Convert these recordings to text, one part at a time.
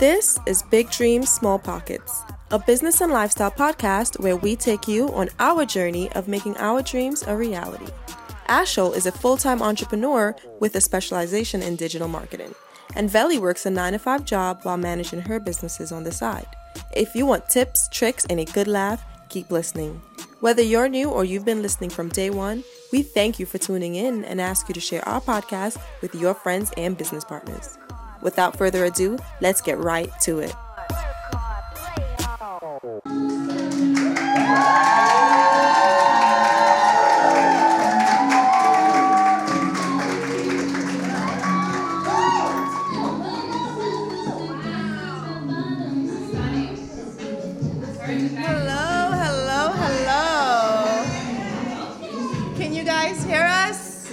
This is Big Dreams, Small Pockets, a business and lifestyle podcast where we take you on our journey of making our dreams a reality. Ashel is a full time entrepreneur with a specialization in digital marketing, and Veli works a 9 to 5 job while managing her businesses on the side. If you want tips, tricks, and a good laugh, keep listening. Whether you're new or you've been listening from day one, we thank you for tuning in and ask you to share our podcast with your friends and business partners. Without further ado, let's get right to it. Hello, hello, hello. Can you guys hear us?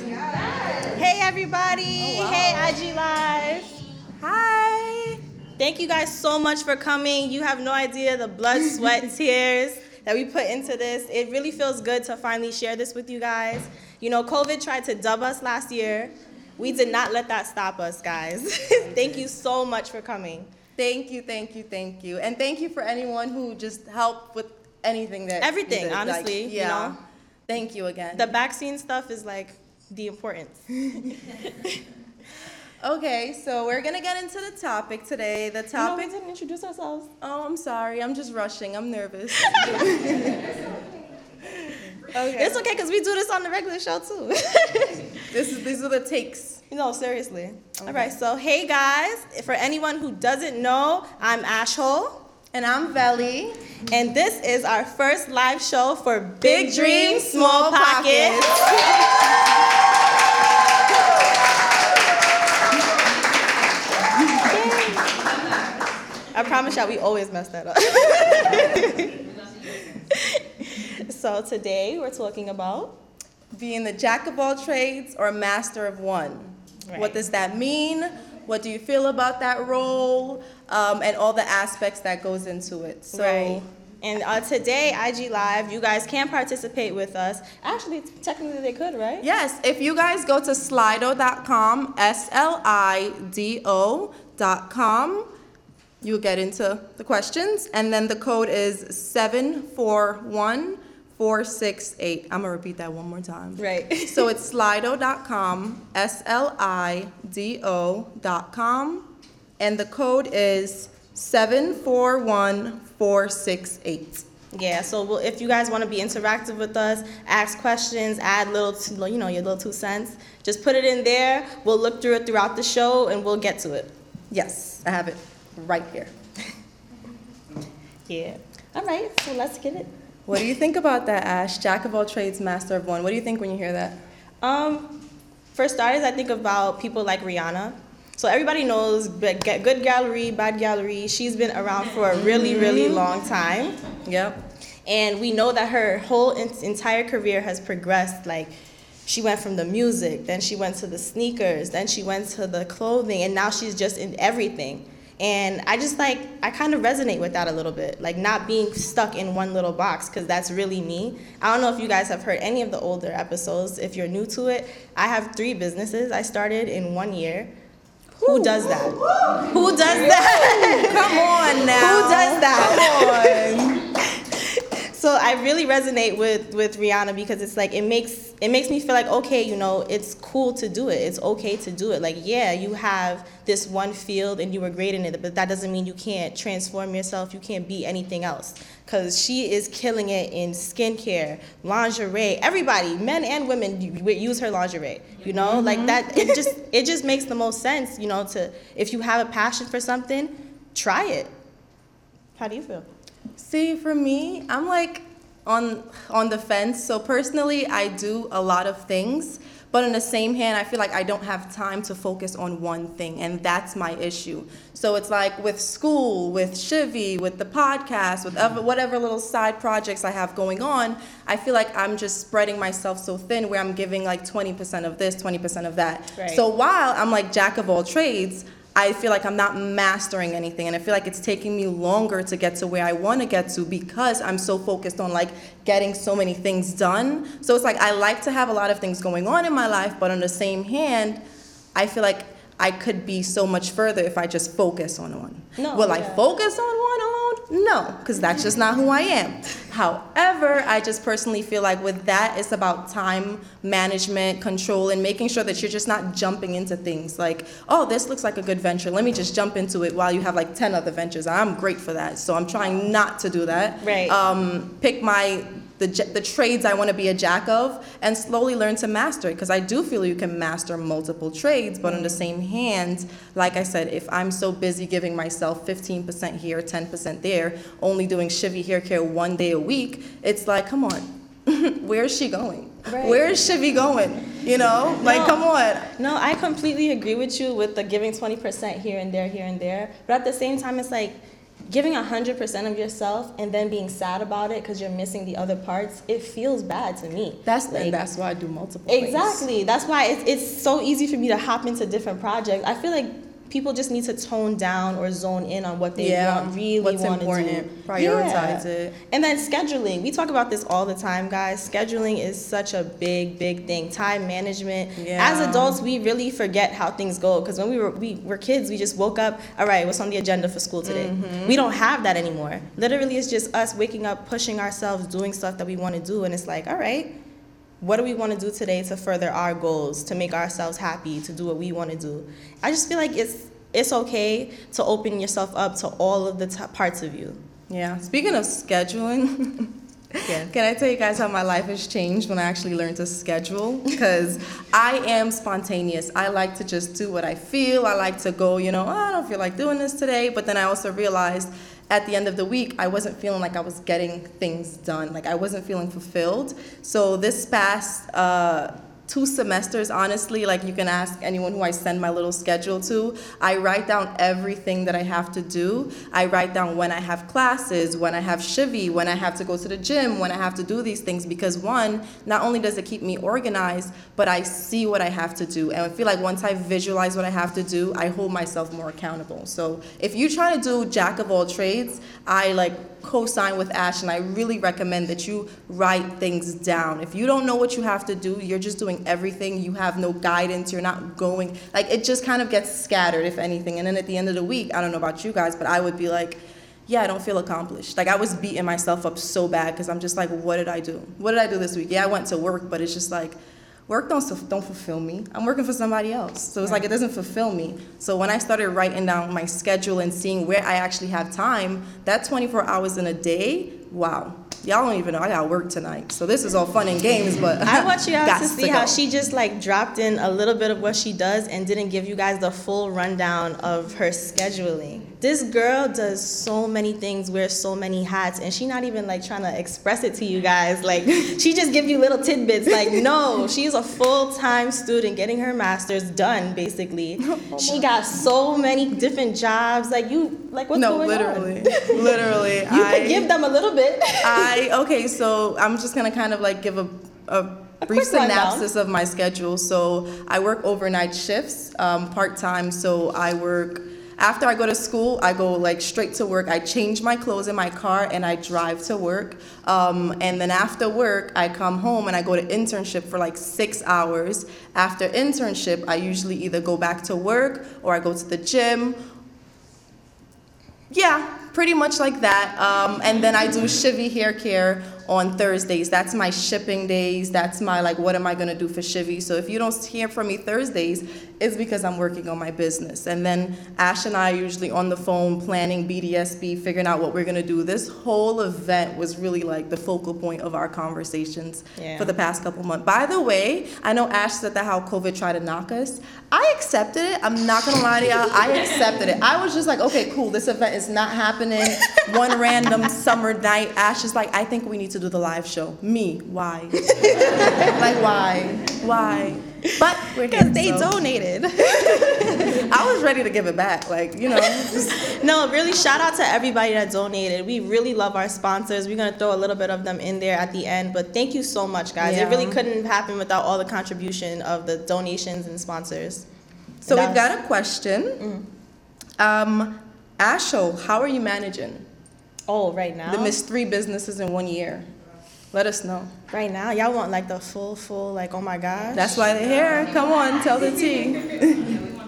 Hey, everybody. Oh, hey, IG Live. Hi. Thank you guys so much for coming. You have no idea the blood, sweat, tears that we put into this. It really feels good to finally share this with you guys. You know, COVID tried to dub us last year. We did not let that stop us, guys. Thank you so much for coming. Thank you, thank you, thank you, and thank you for anyone who just helped with anything that you Everything, did. Like, honestly, you yeah. know? Thank you again. The vaccine stuff is like the importance. okay, so we're gonna get into the topic today. The topic. didn't introduce ourselves. Oh, I'm sorry. I'm just rushing. I'm nervous. okay. It's okay because we do this on the regular show too. This is these are the takes. no, seriously. All right, so hey guys, for anyone who doesn't know, I'm Ashhole, And I'm Veli. and this is our first live show for Big Dreams, Small Pockets. I promise y'all, we always mess that up. so today we're talking about Being the jack of all trades or master of one. Right. What does that mean? What do you feel about that role? Um, and all the aspects that goes into it. So. right. And uh, today, IG Live, you guys can participate with us. Actually, technically, they could, right? Yes, if you guys go to slido.com, S L I D O.com, you'll get into the questions. And then the code is 741468. I'm going to repeat that one more time. Right. So it's slido.com, S L I D O.com, and the code is 741468. Yeah. So we'll, if you guys want to be interactive with us, ask questions, add little, you know, your little two cents, just put it in there. We'll look through it throughout the show, and we'll get to it. Yes, I have it right here. Yeah. All right. So let's get it. What do you think about that, Ash? Jack of all trades, master of one. What do you think when you hear that? Um, for starters, I think about people like Rihanna. So everybody knows good gal RiRi, bad gal RiRi. She's been around for a really, really long time. Yep. And we know that her whole en- entire career has progressed. Like, she went from the music, then she went to the sneakers, then she went to the clothing, and now she's just in everything. And I just like, I kind of resonate with that a little bit, like not being stuck in one little box, because that's really me. I don't know if you guys have heard any of the older episodes. If you're new to it, I have three businesses I started in one year. Who does that? Who does that? Come on now. Who does that? Come on. So I really resonate with with Rihanna because it's like it makes it makes me feel like okay, you know, it's cool to do it. It's okay to do it. Like yeah, you have this one field and you were great in it, but that doesn't mean you can't transform yourself. You can't be anything else. Cause she is killing it in skincare, lingerie. Everybody, men and women, use her lingerie. You know, mm-hmm. like that. It just it just makes the most sense. You know, to if you have a passion for something, try it. How do you feel? See, for me, I'm like on on the fence. So personally, I do a lot of things, but in the same hand, I feel like I don't have time to focus on one thing, and that's my issue. So it's like with school, with Shivy, with the podcast, with other, whatever little side projects I have going on, I feel like I'm just spreading myself so thin where I'm giving like 20% of this, 20% of that. Right. So while I'm like jack of all trades, I feel like I'm not mastering anything, and I feel like it's taking me longer to get to where I want to get to because I'm so focused on like getting so many things done. So it's like I like to have a lot of things going on in my life, but on the same hand, I feel like I could be so much further if I just focus on one. No, Will I focus on one? No, because that's just not who I am. However, I just personally feel like with that, it's about time management, control, and making sure that you're just not jumping into things like, oh, this looks like a good venture. Let me just jump into it while you have like 10 other ventures. I'm great for that. So I'm trying not to do that. Right. Um, pick my the, the trades I want to be a jack of and slowly learn to master it because I do feel you can master multiple trades but on the same hand like I said if I'm so busy giving myself 15% here 10% there only doing Shivy hair care one day a week it's like come on where's she going Right. where's Shivy going you know like No. come on No, I completely agree with you with the giving 20% here and there, here and there. But at the same time, it's like giving 100% of yourself and then being sad about it because you're missing the other parts. It feels bad to me. that's like, and that's why I do multiple things. Exactly. That's why it's, it's so easy for me to hop into different projects. I feel like people just need to tone down or zone in on what they Yeah, want, really what's want to do. important, prioritize Yeah. it. And then scheduling. We talk about this all the time, guys. Scheduling is such a big, big thing. Time management. Yeah. As adults, we really forget how things go because when we were we were kids, we just woke up. All right, what's on the agenda for school today? Mm-hmm. We don't have that anymore. Literally, it's just us waking up, pushing ourselves, doing stuff that we want to do, and it's like, all right what do we want to do today to further our goals to make ourselves happy to do what we want to do i just feel like it's it's okay to open yourself up to all of the t- parts of you Yeah. Speaking of scheduling, Yeah. can I tell you guys how my life has changed when I actually learned to schedule? Because I am spontaneous. I like to just do what I feel. I like to go, you know, "Oh, I don't feel like doing this today. But then I also realized at the end of the week, I wasn't feeling like I was getting things done. Like I wasn't feeling fulfilled. So this past, uh, two semesters, honestly, like you can ask anyone who I send my little schedule to. I write down everything that I have to do. I write down when I have classes, when I have shivy, when I have to go to the gym, when I have to do these things. Because one, not only does it keep me organized, but I see what I have to do. And I feel like once I visualize what I have to do, I hold myself more accountable. So if you try to do jack of all trades, I like co-sign with Ash, and I really recommend that you write things down. If you don't know what you have to do, you're just doing everything. You have no guidance. You're not going like it just kind of gets scattered, if anything. And then at the end of the week, I don't know about you guys, but I would be like. Yeah, I don't feel accomplished. Like I was beating myself up so bad because I'm just like, what did I do? What did I do this week? Yeah, I went to work, but it's just like, work don't don't fulfill me. I'm working for somebody else, so it's like it doesn't fulfill me. So when I started writing down my schedule and seeing where I actually have time, that 24 hours in a day, wow. Y'all don't even know I got work tonight. So this is all fun and games, but i want you guys to see how she just like dropped in a little bit of what she does and didn't give you guys the full rundown of her scheduling this girl does so many things wears so many hats and she not even like trying to express it to you guys like she just give you little tidbits like no she's a full-time student getting her master's done basically she got so many different jobs like you like what's no, going literally, on literally. Literally. You I, could give them a little bit I okay, so I'm just gonna kind of like give a, a brief synopsis of my schedule. So I work overnight shifts, um, part time. So I work after I go to school. I go like straight to work. I change my clothes in my car and I drive to work. Um, and then after work, I come home and I go to internship for like six hours. After internship, I usually either go back to work or I go to the gym yeah, pretty much like that. Um, and then I do Shivy hair care on Thursdays. That's my shipping days. That's my like, what am I gonna do for Shivy? So if you don't hear from me Thursdays, it's because I'm working on my business. And then Ash and I are usually on the phone planning BDSP, figuring out what we're gonna do. This whole event was really like the focal point of our conversations Yeah. for the past couple months. By the way, I know Ash said that how COVID tried to knock us. I accepted it. I'm not gonna lie to y'all. I accepted it. I was just like, okay, cool. This event is not happening. One random summer night. Ash is like, I think we need to do the live show. Me, why? like why? Why? But because they so donated I was ready to give it back. Like you know, just No, really, shout out to everybody that donated. We really love our sponsors. We're gonna throw a little bit of them in there at the end, but thank you so much, guys. It really couldn't happen without all the contribution of the donations and sponsors. so And we've that got a question. Um, Asho, how are you managing was- Oh, right now. the Miss Three businesses in one year? Let us know. right now, y'all want like the full, full, like, oh my gosh. That's why they're here. Come on, tell the tea.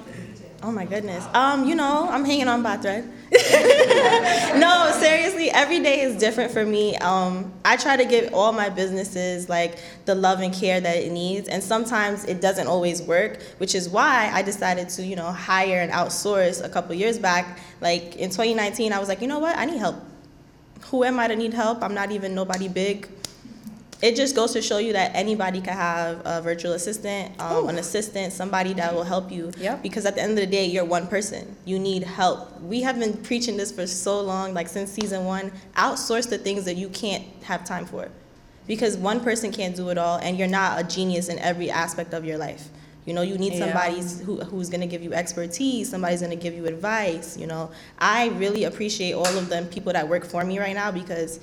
Oh my goodness. Um, you know, I'm hanging on by a thread. no, seriously, every day is different for me. Um, I try to give all my businesses like the love and care that it needs, and sometimes it doesn't always work, which is why I decided to, you know, hire and outsource a couple years back. Like in 2019, I was like, you know what, I need help. Who am I to need help? I'm not even nobody big it just goes to show you that anybody can have a virtual assistant, um, an assistant, somebody that will help you. Yep. Because at the end of the day, you're one person. You need help. We have been preaching this for so long, like since season one. Outsource the things that you can't have time for. Because one person can't do it all, and you're not a genius in every aspect of your life. You know, you need Yeah. somebody who, who's going to give you expertise, somebody's going to give you advice. You know, I really appreciate all of them people that work for me right now because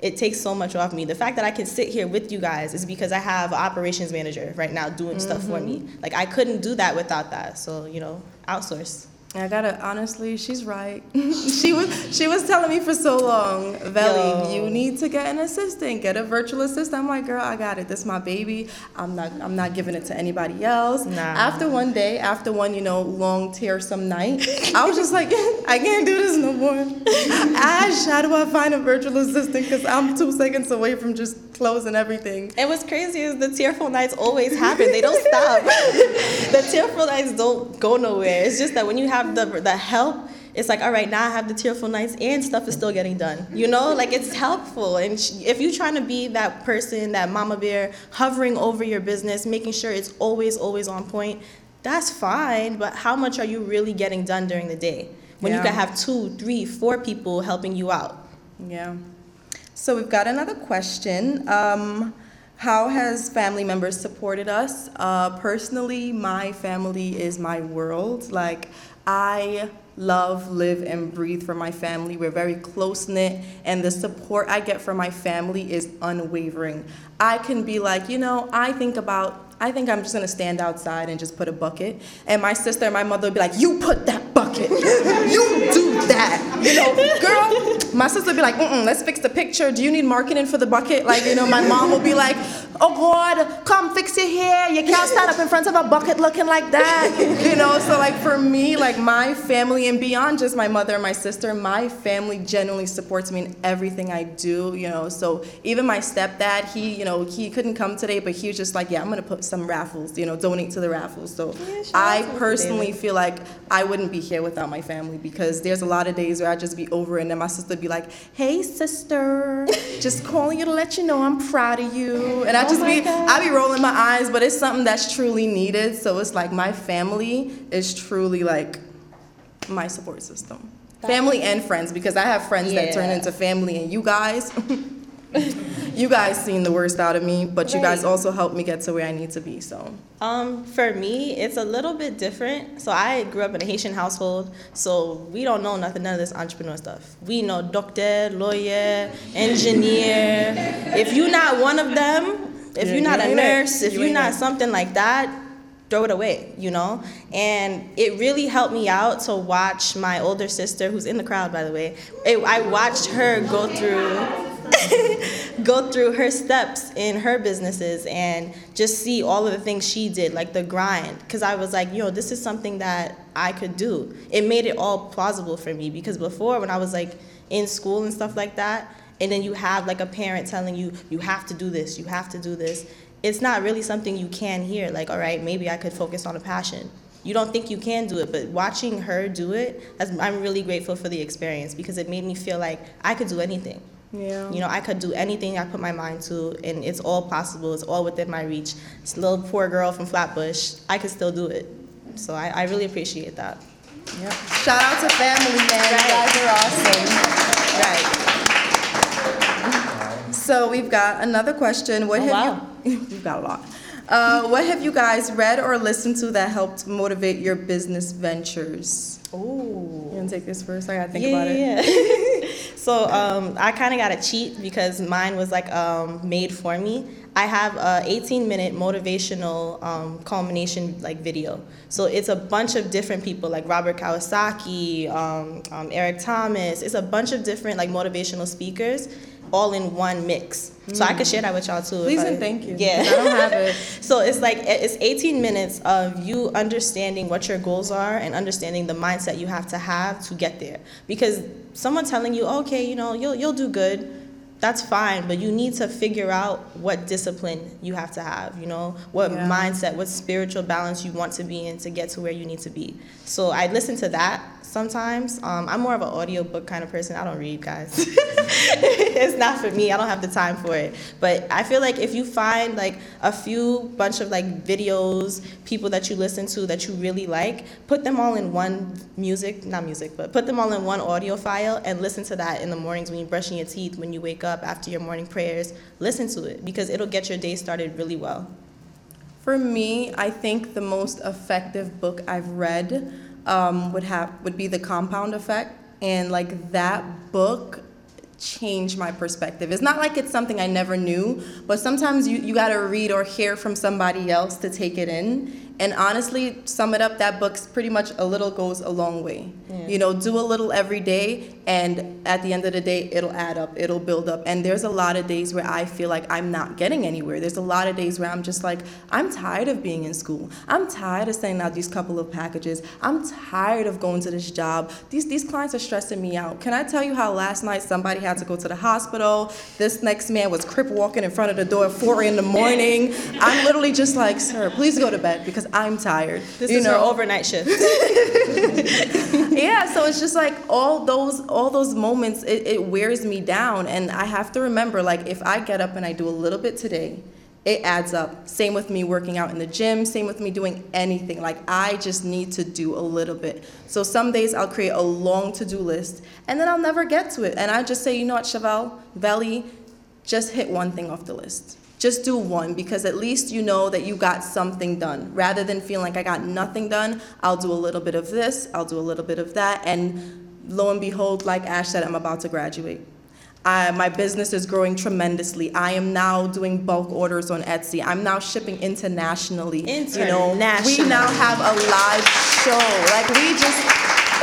it takes so much off me. The fact that I can sit here with you guys is because I have an operations manager right now doing stuff for me. Mm-hmm. Like I couldn't do that without that. So you know, outsource. I gotta honestly, she's right. she was she was telling me for so long, Veli, Yo. you need to get an assistant, get a virtual assistant. I'm like, girl, I got it. This is my baby. I'm not I'm not giving it to anybody else. Nah. After one day, after one, you know, long tearsome night, I was just like, I can't do this no more. Ash, how do I find a virtual assistant? Because I'm two seconds away from just closing everything. And what's crazy is the tearful nights always happen. They don't stop. the tearful nights don't go nowhere. It's just that when you have the the help, it's like, all right, now I have the tearful nights and stuff is still getting done. You know, like it's helpful. And if you're trying to be that person, that mama bear, hovering over your business, making sure it's always, always on point, that's fine. But how much are you really getting done during the day? When you can have two, three, four people helping you out. Yeah. So we've got another question. Um, how has family members supported us? Uh, personally, my family is my world. Like, I love, live, and breathe for my family. We're very close knit, and the support I get from my family is unwavering. I can be like, you know, I think about. I think I'm just gonna stand outside and just put a bucket. And my sister and my mother would be like, You put that bucket. you do that. You know, girl, my sister would be like, Mm-mm, let's fix the picture. Do you need marketing for the bucket? Like, you know, my mom will be like, Oh God, come fix your hair. You can't stand up in front of a bucket looking like that. You know, so like for me, like my family and beyond just my mother and my sister, my family genuinely supports me in everything I do, you know. So even my stepdad, he, you know, he couldn't come today, but he was just like, Yeah, I'm gonna put some raffles, you know, donate to the raffles. So shout I personally feel like I wouldn't be here without my family because there's a lot of days where I just be over and then my sister would be like, "Hey sister, just calling you to let you know I'm proud of you." And I Oh just my be God. I be rolling my eyes, but it's something that's truly needed. So it's like my family is truly like my support system. Family and friends because I have friends that turn into family and you guys you guys seen the worst out of me, but you guys also helped me get to where I need to be. So Um, for me, it's a little bit different. So I grew up in a Haitian household, so we don't know nothing, none of this entrepreneur stuff. We know doctor, lawyer, engineer. If you're not one of them, if Yeah, you're not you a nurse, if You you're not something like that, throw it away, you know? And it really helped me out to watch my older sister, who's in the crowd, by the way. It, I watched her go through go through her steps in her businesses and just see all of the things she did, like the grind. Because I was like, yo, this is something that I could do. It made it all plausible for me. Because before, when I was like in school and stuff like that, and then you have like a parent telling you, you have to do this, you have to do this, it's not really something you can hear. Like, all right, maybe I could focus on a passion. You don't think you can do it, but watching her do it, I'm really grateful for the experience because it made me feel like I could do anything. yeah. You know, I could do anything I put my mind to, and it's all possible. It's all within my reach. This little poor girl from Flatbush, I could still do it. So I, I really appreciate that. Yep. Shout out to family, man. You guys are awesome. Right. So we've got another question. What Oh, have wow. you? We've got a lot. Uh, what have you guys read or listened to that helped motivate your business ventures? Oh. You wanna take this first? I gotta think about it. yeah, yeah. so um, I kind of got to cheat because mine was like um, made for me. I have a 18 minute motivational um, culmination like video. So it's a bunch of different people like Robert Kiyosaki, um, um, Eric Thomas. It's a bunch of different like motivational speakers. All in one mix. So I could mm. share that with y'all too. Please I- and thank you. Yeah. I don't have it. So it's like it's 18 minutes of you understanding what your goals are and understanding the mindset you have to have to get there. Because someone telling you, okay, you know, you'll you'll do good, that's fine, but you need to figure out what discipline you have to have, you know, what Yeah. mindset, what spiritual balance you want to be in to get to where you need to be. So I listen to that sometimes. Um, I'm more of an audiobook kind of person. I don't read, guys. it's not for me. I don't have the time for it. But I feel like if you find like a few bunch of like videos, people that you listen to that you really like, put them all in one music, not music, but put them all in one audio file and listen to that in the mornings when you're brushing your teeth, when you wake up after your morning prayers. Listen to it because it'll get your day started really well. For me, I think the most effective book I've read um, would have would be The Compound Effect, and like that book changed my perspective. It's not like it's something I never knew, but sometimes you, you gotta read or hear from somebody else to take it in. And honestly, sum it up, that book's pretty much a little goes a long way. You know, do a little every day, and at the end of the day, it'll add up, it'll build up. And there's a lot of days where I feel like I'm not getting anywhere. There's a lot of days where I'm just like, I'm tired of being in school. I'm tired of sending out these couple of packages. I'm tired of going to this job. These these clients are stressing me out. Can I tell you how last night somebody had to go to the hospital? This next man was crip walking in front of the door at four in the morning. I'm literally just like, sir, please go to bed because I'm tired. This You is her overnight shift. yeah so it's just like all those all those moments it, it wears me down. And i have to remember like if i get up and i do a little bit today it adds up. Same with me working out in the gym same with me doing anything. Like i just need to do a little bit. So some days i'll create a long to-do list and then i'll never get to it. And i just say you know what chevelle valley just hit one thing off the list just do one because at least you know that you got something done rather than feeling like i got nothing done i'll do a little bit of this i'll do a little bit of that and lo and behold like ash said i'm about to graduate I, my business is growing tremendously. I am now doing bulk orders on Etsy. I'm now shipping internationally. You know, we now have a live show. Like we just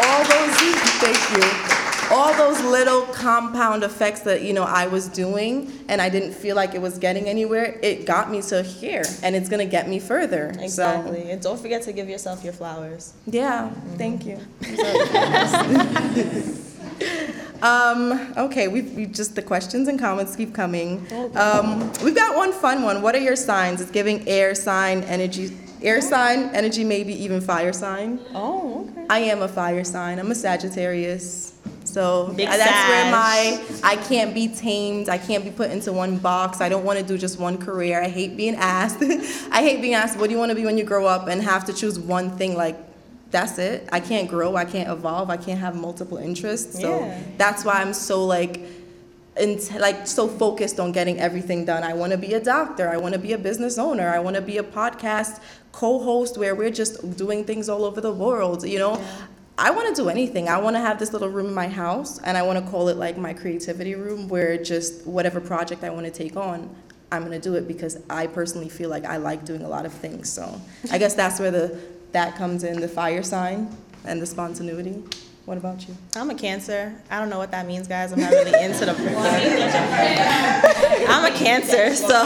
all those thank you. All those little compound effects that you know I was doing and I didn't feel like it was getting anywhere, it got me to here and it's gonna get me further. Exactly. And don't forget to give yourself your flowers. So yeah, thank you. Um, okay, we've, we just the questions and comments keep coming. Um, we've got one fun one. What are your signs? It's giving air sign, energy, air sign, energy, maybe even fire sign. Oh, okay. I am a fire sign. I'm a Sagittarius. So Big uh, that's where my I can't be tamed. I can't be put into one box. I don't want to do just one career. I hate being asked. I hate being asked, what do you want to be when you grow up and have to choose one thing like that's it. I can't grow, I can't evolve, I can't have multiple interests. So Yeah. that's why I'm so like and like so focused on getting everything done. I want to be a doctor. I want to be a business owner. I want to be a podcast co-host where we're just doing things all over the world. You know, I want to do anything. I want to have this little room in my house, and I want to call it like my creativity room, where just whatever project I want to take on. I'm gonna do it because I personally feel like I like doing a lot of things. So I guess that's where the that comes in the fire sign and the spontaneity. What about you? I'm a Cancer. I don't know what that means, guys. I'm not really into the. I'm a Cancer, so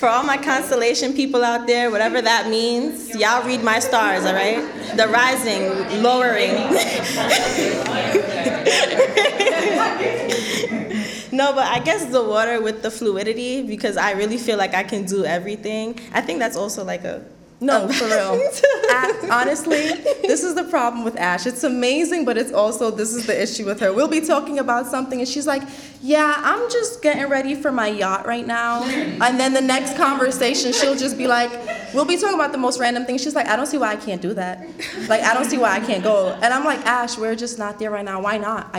for all my constellation people out there, whatever that means, y'all read my stars, all right? The rising, lowering. No, but I guess the water with the fluidity because I really feel like I can do everything. I think that's also like a No, um, for real. A- honestly, this is the problem with Ash. It's amazing, but it's also this is the issue with her. We'll be talking about something, and she's like, "Yeah, I'm just getting ready for my yacht right now." And then the next conversation, she'll just be like, "We'll be talking about the most random things." She's like, "I don't see why I can't do that. Like, I don't see why I can't go." And I'm like, "Ash, we're just not there right now. Why not?" I,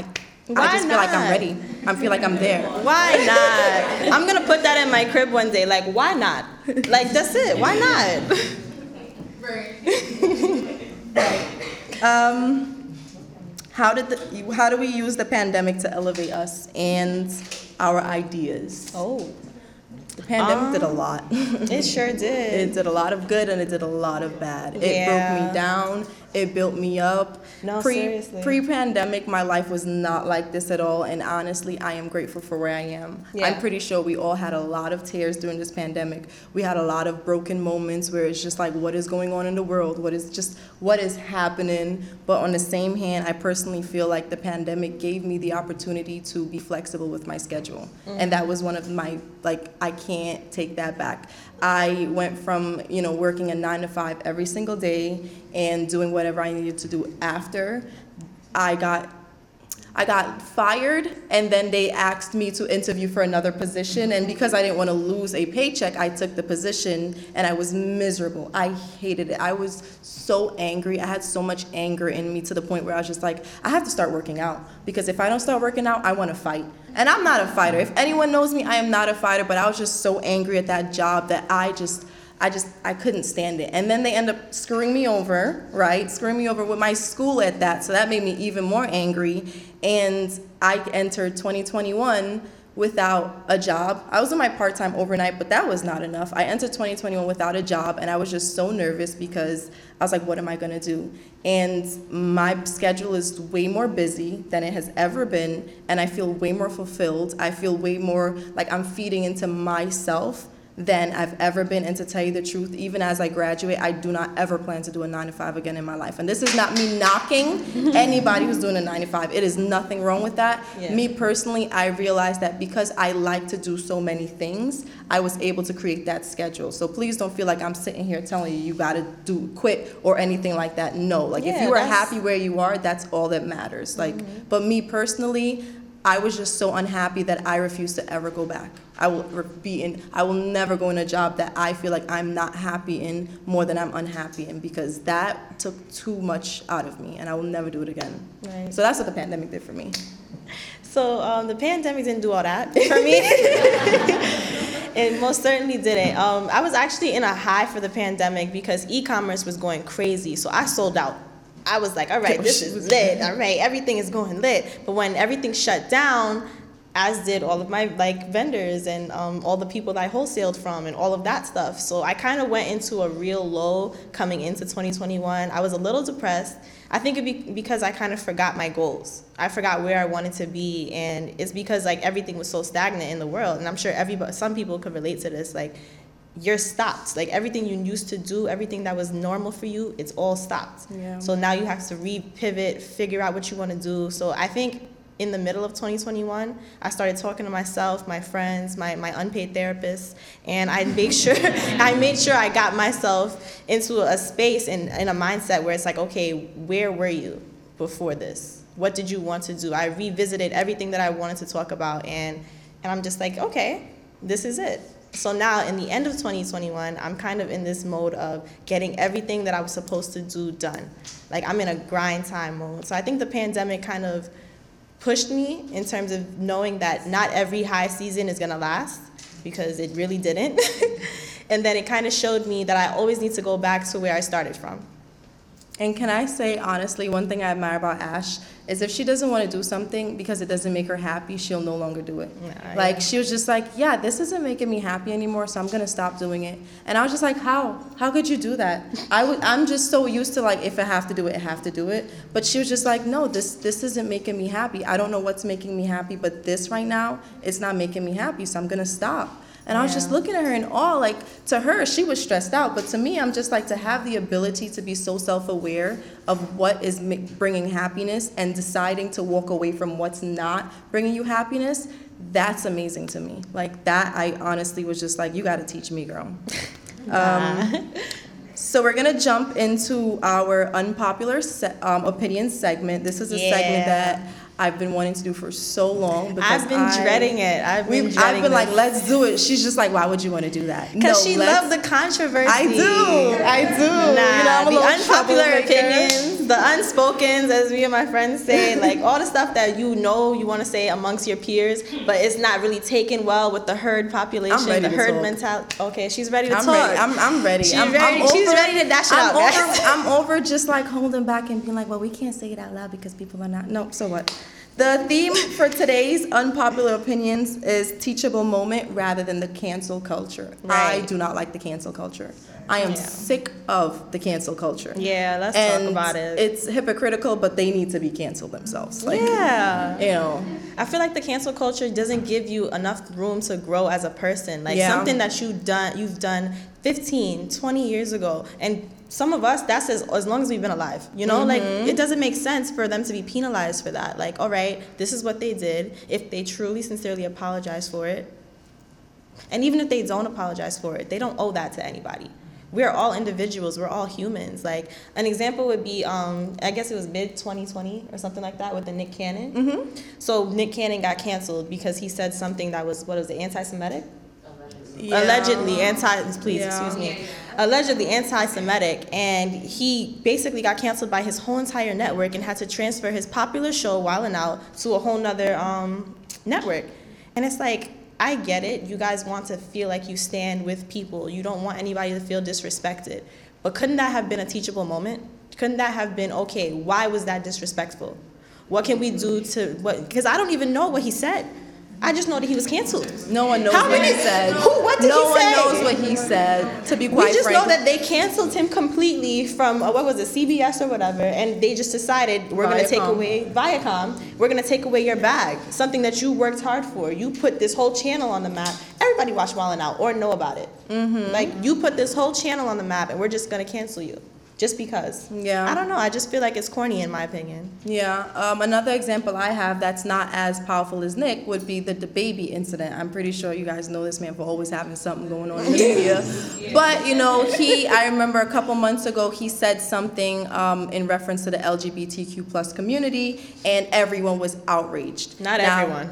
I Why just feel like I'm ready. I feel like I'm there. Why not? I'm gonna put that in my crib one day. Like, why not? Like, that's it. Why not? Um, how did the, how do we use the pandemic to elevate us and our ideas? Oh, The pandemic did a Um, lot. it sure did. it did. did a lot of good and it did a lot of bad. It Yeah. broke me down It built me up. No, pre, seriously. Pre-pandemic, my life was not like this at all, and honestly, I am grateful for where I am. Yeah. I'm pretty sure we all had a lot of tears during this pandemic. We had a lot of broken moments where it's just like, what is going on in the world? What is just what is happening? But on the same hand, I personally feel like the pandemic gave me the opportunity to be flexible with my schedule, mm. and that was one of my like I can't take that back. I went from you know working a nine to five every single day and doing whatever I needed to do after. I got I got fired, and then they asked me to interview for another position. And because I didn't want to lose a paycheck, I took the position, and I was miserable. I hated it. I was so angry. I had so much anger in me to the point where I was just like, I have to start working out because if I don't start working out, I want to fight. And I'm not a fighter. If anyone knows me, I am not a fighter. But I was just so angry at that job that I just. I just I couldn't stand it. And then they end up screwing me over, right? Screwing me over with my school at that. So that made me even more angry. And I entered 2021 without a job. I was in my part-time overnight, but that was not enough. I entered 2021 without a job and I was just so nervous because I was like what am I going to do? And my schedule is way more busy than it has ever been and I feel way more fulfilled. I feel way more like I'm feeding into myself than I've ever been. And to tell you the truth, even as I graduate, I do not ever plan to do a nine to five again in my life. And this is not me knocking anybody who's doing a nine to five. It is nothing wrong with that. Yeah. Me personally, I realized that because I like to do so many things, I was able to create that schedule. So please don't feel like I'm sitting here telling you you gotta do quit or anything like that. No, like if you are happy where you are, that's all that matters. Like, mm-hmm. but me personally, I was just so unhappy that I refuse to ever go back. I will be in. I will never go in a job that I feel like I'm not happy in more than I'm unhappy in because that took too much out of me, and I will never do it again. Right. So that's what the pandemic did for me. So um, the pandemic didn't do all that for me. it most certainly didn't. Um, I was actually in a high for the pandemic because e-commerce was going crazy. So I sold out. I was like, all right, this is lit. All right, everything is going lit. But when everything shut down, as did all of my like vendors and um, all the people that I wholesaled from and all of that stuff. So I kind of went into a real low coming into 2021. I was a little depressed. I think it be because I kind of forgot my goals. I forgot where I wanted to be, and it's because like everything was so stagnant in the world. And I'm sure everybody, some people could relate to this. Like you're stopped. Like everything you used to do, everything that was normal for you, it's all stopped. Yeah. So now you have to re-pivot, figure out what you want to do. So I think in the middle of 2021, I started talking to myself, my friends, my, my unpaid therapist, and I made sure I made sure I got myself into a space and in a mindset where it's like, okay, where were you before this? What did you want to do? I revisited everything that I wanted to talk about, and and I'm just like, okay, this is it. So now, in the end of 2021, I'm kind of in this mode of getting everything that I was supposed to do done. Like I'm in a grind time mode. So I think the pandemic kind of pushed me in terms of knowing that not every high season is gonna last because it really didn't. and then it kind of showed me that I always need to go back to where I started from. And can I say honestly, one thing I admire about Ash is if she doesn't want to do something because it doesn't make her happy, she'll no longer do it. Nah, like yeah. she was just like, yeah, this isn't making me happy anymore, so I'm gonna stop doing it. And I was just like, how? How could you do that? I would. I'm just so used to like, if I have to do it, I have to do it. But she was just like, no, this this isn't making me happy. I don't know what's making me happy, but this right now, it's not making me happy, so I'm gonna stop. And I was just looking at her in awe. Like to her, she was stressed out, but to me, I'm just like to have the ability to be so self-aware of what is bringing happiness and deciding to walk away from what's not bringing you happiness. That's amazing to me. Like that, I honestly was just like, you got to teach me, girl. Um, so we're gonna jump into our unpopular se- um, opinion segment. This is a segment that I've been wanting to do for so long because I've been I- dreading it. I've been I've been like, let's do it. She's just like, why would you want to do that? Because No, she let's- the controversy. I do. I do. Nah, you know, the unpopular opinions, the unspokens, as me and my friends say, like all the stuff that you know you want to say amongst your peers, but it's not really taken well with the herd population, ready the herd mentality. Okay, she's ready to I'm talk. ready. I'm, I'm ready. She's I'm, ready- I'm she's over- ready to dash it I'm out, over. I'm over just like holding back and being like, well, we can't say it out loud because people are not. No, so what? The theme for today's unpopular opinions is teachable moment rather than the cancel culture. Right. I do not like the cancel culture. I am Yeah. sick of the cancel culture. Yeah, let's and talk about it. It's hypocritical, but they need to be canceled themselves. Like, yeah. you know, I feel like the cancel culture doesn't give you enough room to grow as a person. Like Yeah. something that you done you've done 15, 20 years ago. And some of us that's as, as long as we've been alive. You know, like Mm-hmm. it doesn't make sense for them to be penalized for that. Like, all right, this is what they did. If they truly sincerely apologize for it, and even if they don't apologize for it, they don't owe that to anybody. We're all individuals. We're all humans. Like an example would be, um, I guess it was mid 2020 or something like that with the Nick Cannon. Mm-hmm. So Nick Cannon got canceled because he said something that was what was it, anti-Semitic? Yeah. Allegedly anti. Please Yeah. excuse me. Allegedly anti-Semitic, and he basically got canceled by his whole entire network and had to transfer his popular show Wildin' Out to a whole nother um, network. And it's like, I get it. You guys want to feel like you stand with people. You don't want anybody to feel disrespected. But couldn't that have been a teachable moment? Couldn't that have been okay? Why was that disrespectful? What can we do to what? Because I don't even know what he said. I just know that he was canceled. no one knows How what he many- said. Who- what did no he one knows what he said. To be quite we just frank, know that they canceled him completely from uh, what was it, CBS or whatever, and they just decided we're going to take away Viacom. We're going to take away your bag, something that you worked hard for. You put this whole channel on the map. Everybody watch Wildin' Out or know about it. Mm-hmm. Like you put this whole channel on the map, and we're just going to cancel you just because. Yeah. I don't know. I just feel like it's corny in my opinion. Yeah. Um, another example I have that's not as powerful as Nick would be the, DaBaby incident. I'm pretty sure you guys know this man for always having something going on in the media. But, you know, he, I remember a couple months ago, he said something um, in reference to the LGBTQ plus community, and everyone was outraged. Not Now- everyone.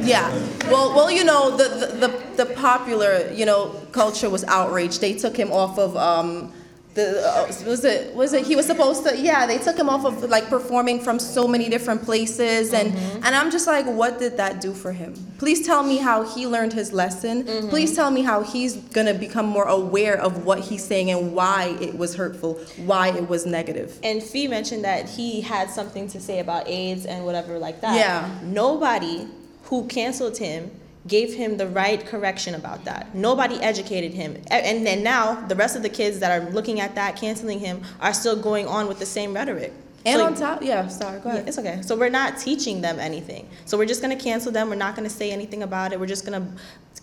Yeah. Well, well, you know, the, the, the, the popular, you know, culture was outraged. They took him off of um, the uh, was it was it he was supposed to yeah they took him off of like performing from so many different places and and I'm just like what did that do for him? Please tell me how he learned his lesson. Please tell me how he's gonna become more aware of what he's saying and why it was hurtful, why it was negative. And Fee mentioned that he had something to say about AIDS and whatever like that. Yeah. Nobody who canceled him gave him the right correction about that. Nobody educated him. And then now the rest of the kids that are looking at that, canceling him, are still going on with the same rhetoric. And So- on top, yeah, sorry, go yeah, ahead. it's okay. So we're not teaching them anything. So we're just gonna cancel them. We're not gonna say anything about it. We're just gonna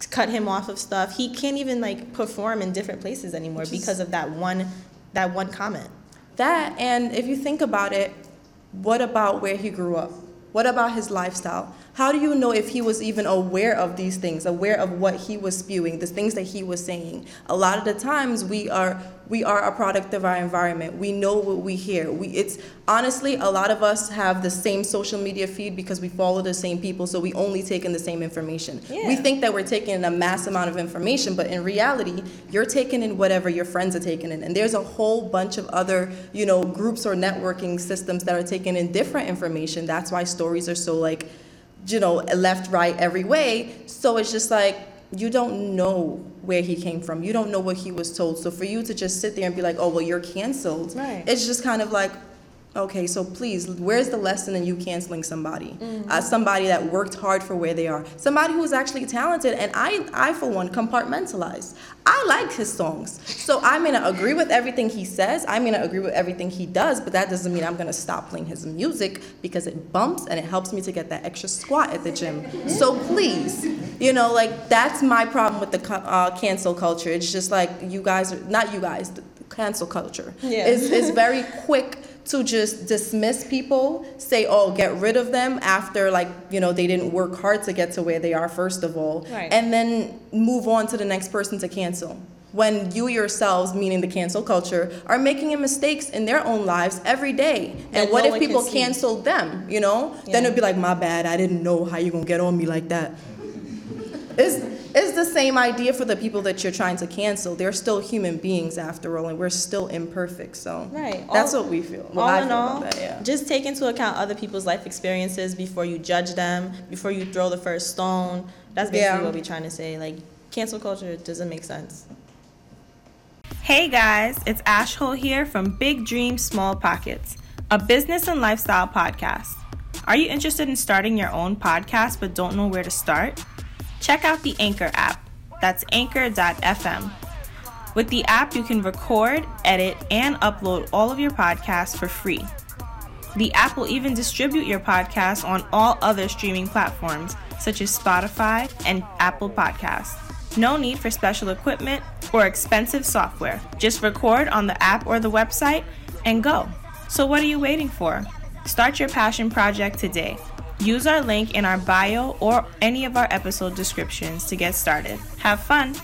cut him off of stuff. He can't even like perform in different places anymore because of that one, that one comment. That, and if you think about it, what about where he grew up? What about his lifestyle? How do you know if he was even aware of these things, aware of what he was spewing, the things that he was saying? A lot of the times we are we are a product of our environment. We know what we hear. We it's honestly a lot of us have the same social media feed because we follow the same people, so we only take in the same information. We think that we're taking in a mass amount of information, but in reality, you're taking in whatever your friends are taking in. And there's a whole bunch of other, you know, groups or networking systems that are taking in different information. That's why stories are so like, you know, left, right, every way. So it's just like you don't know where he came from. You don't know what he was told. So for you to just sit there and be like, oh well, you're canceled. Right. It's just kind of like, okay, so please, where's the lesson in you canceling somebody? Uh, somebody that worked hard for where they are. Somebody who's actually talented. And I, I for one, compartmentalize. I like his songs. So I may not agree with everything he says. I may not agree with everything he does, but that doesn't mean I'm to stop playing his music because it bumps and it helps me to get that extra squat at the gym. So please, you know, like that's my problem with the uh, cancel culture. It's just like you guys are, not you guys, the cancel culture Yeah. is, is very quick to just dismiss people, say, oh, get rid of them after, like, you know, they didn't work hard to get to where they are, first of all, Right. and then move on to the next person to cancel. When you yourselves, meaning the cancel culture, are making mistakes in their own lives every day. That And what no if one can people canceled them, you know? Then it'd be like, my bad, I didn't know how you're gonna get on me like that. It's, it's the same idea for the people that you're trying to cancel. They're still human beings after all, and we're still imperfect. So Right. that's All- what we feel. Well, all I in feel all, that, yeah. just take into account other people's life experiences before you judge them, before you throw the first stone. That's basically Yeah. what we're trying to say. Like, cancel culture doesn't make sense. Hey guys, it's Ash Hole here from Big Dreams, Small Pockets, a business and lifestyle podcast. Are you interested in starting your own podcast but don't know where to start? Check out the Anchor app. That's anchor.fm. With the app, you can record, edit, and upload all of your podcasts for free. The app will even distribute your podcast on all other streaming platforms, such as Spotify and Apple Podcasts. No need for special equipment or expensive software. Just record on the app or the website and go. So, what are you waiting for? Start your passion project today. Use our link in our bio or any of our episode descriptions to get started. Have fun!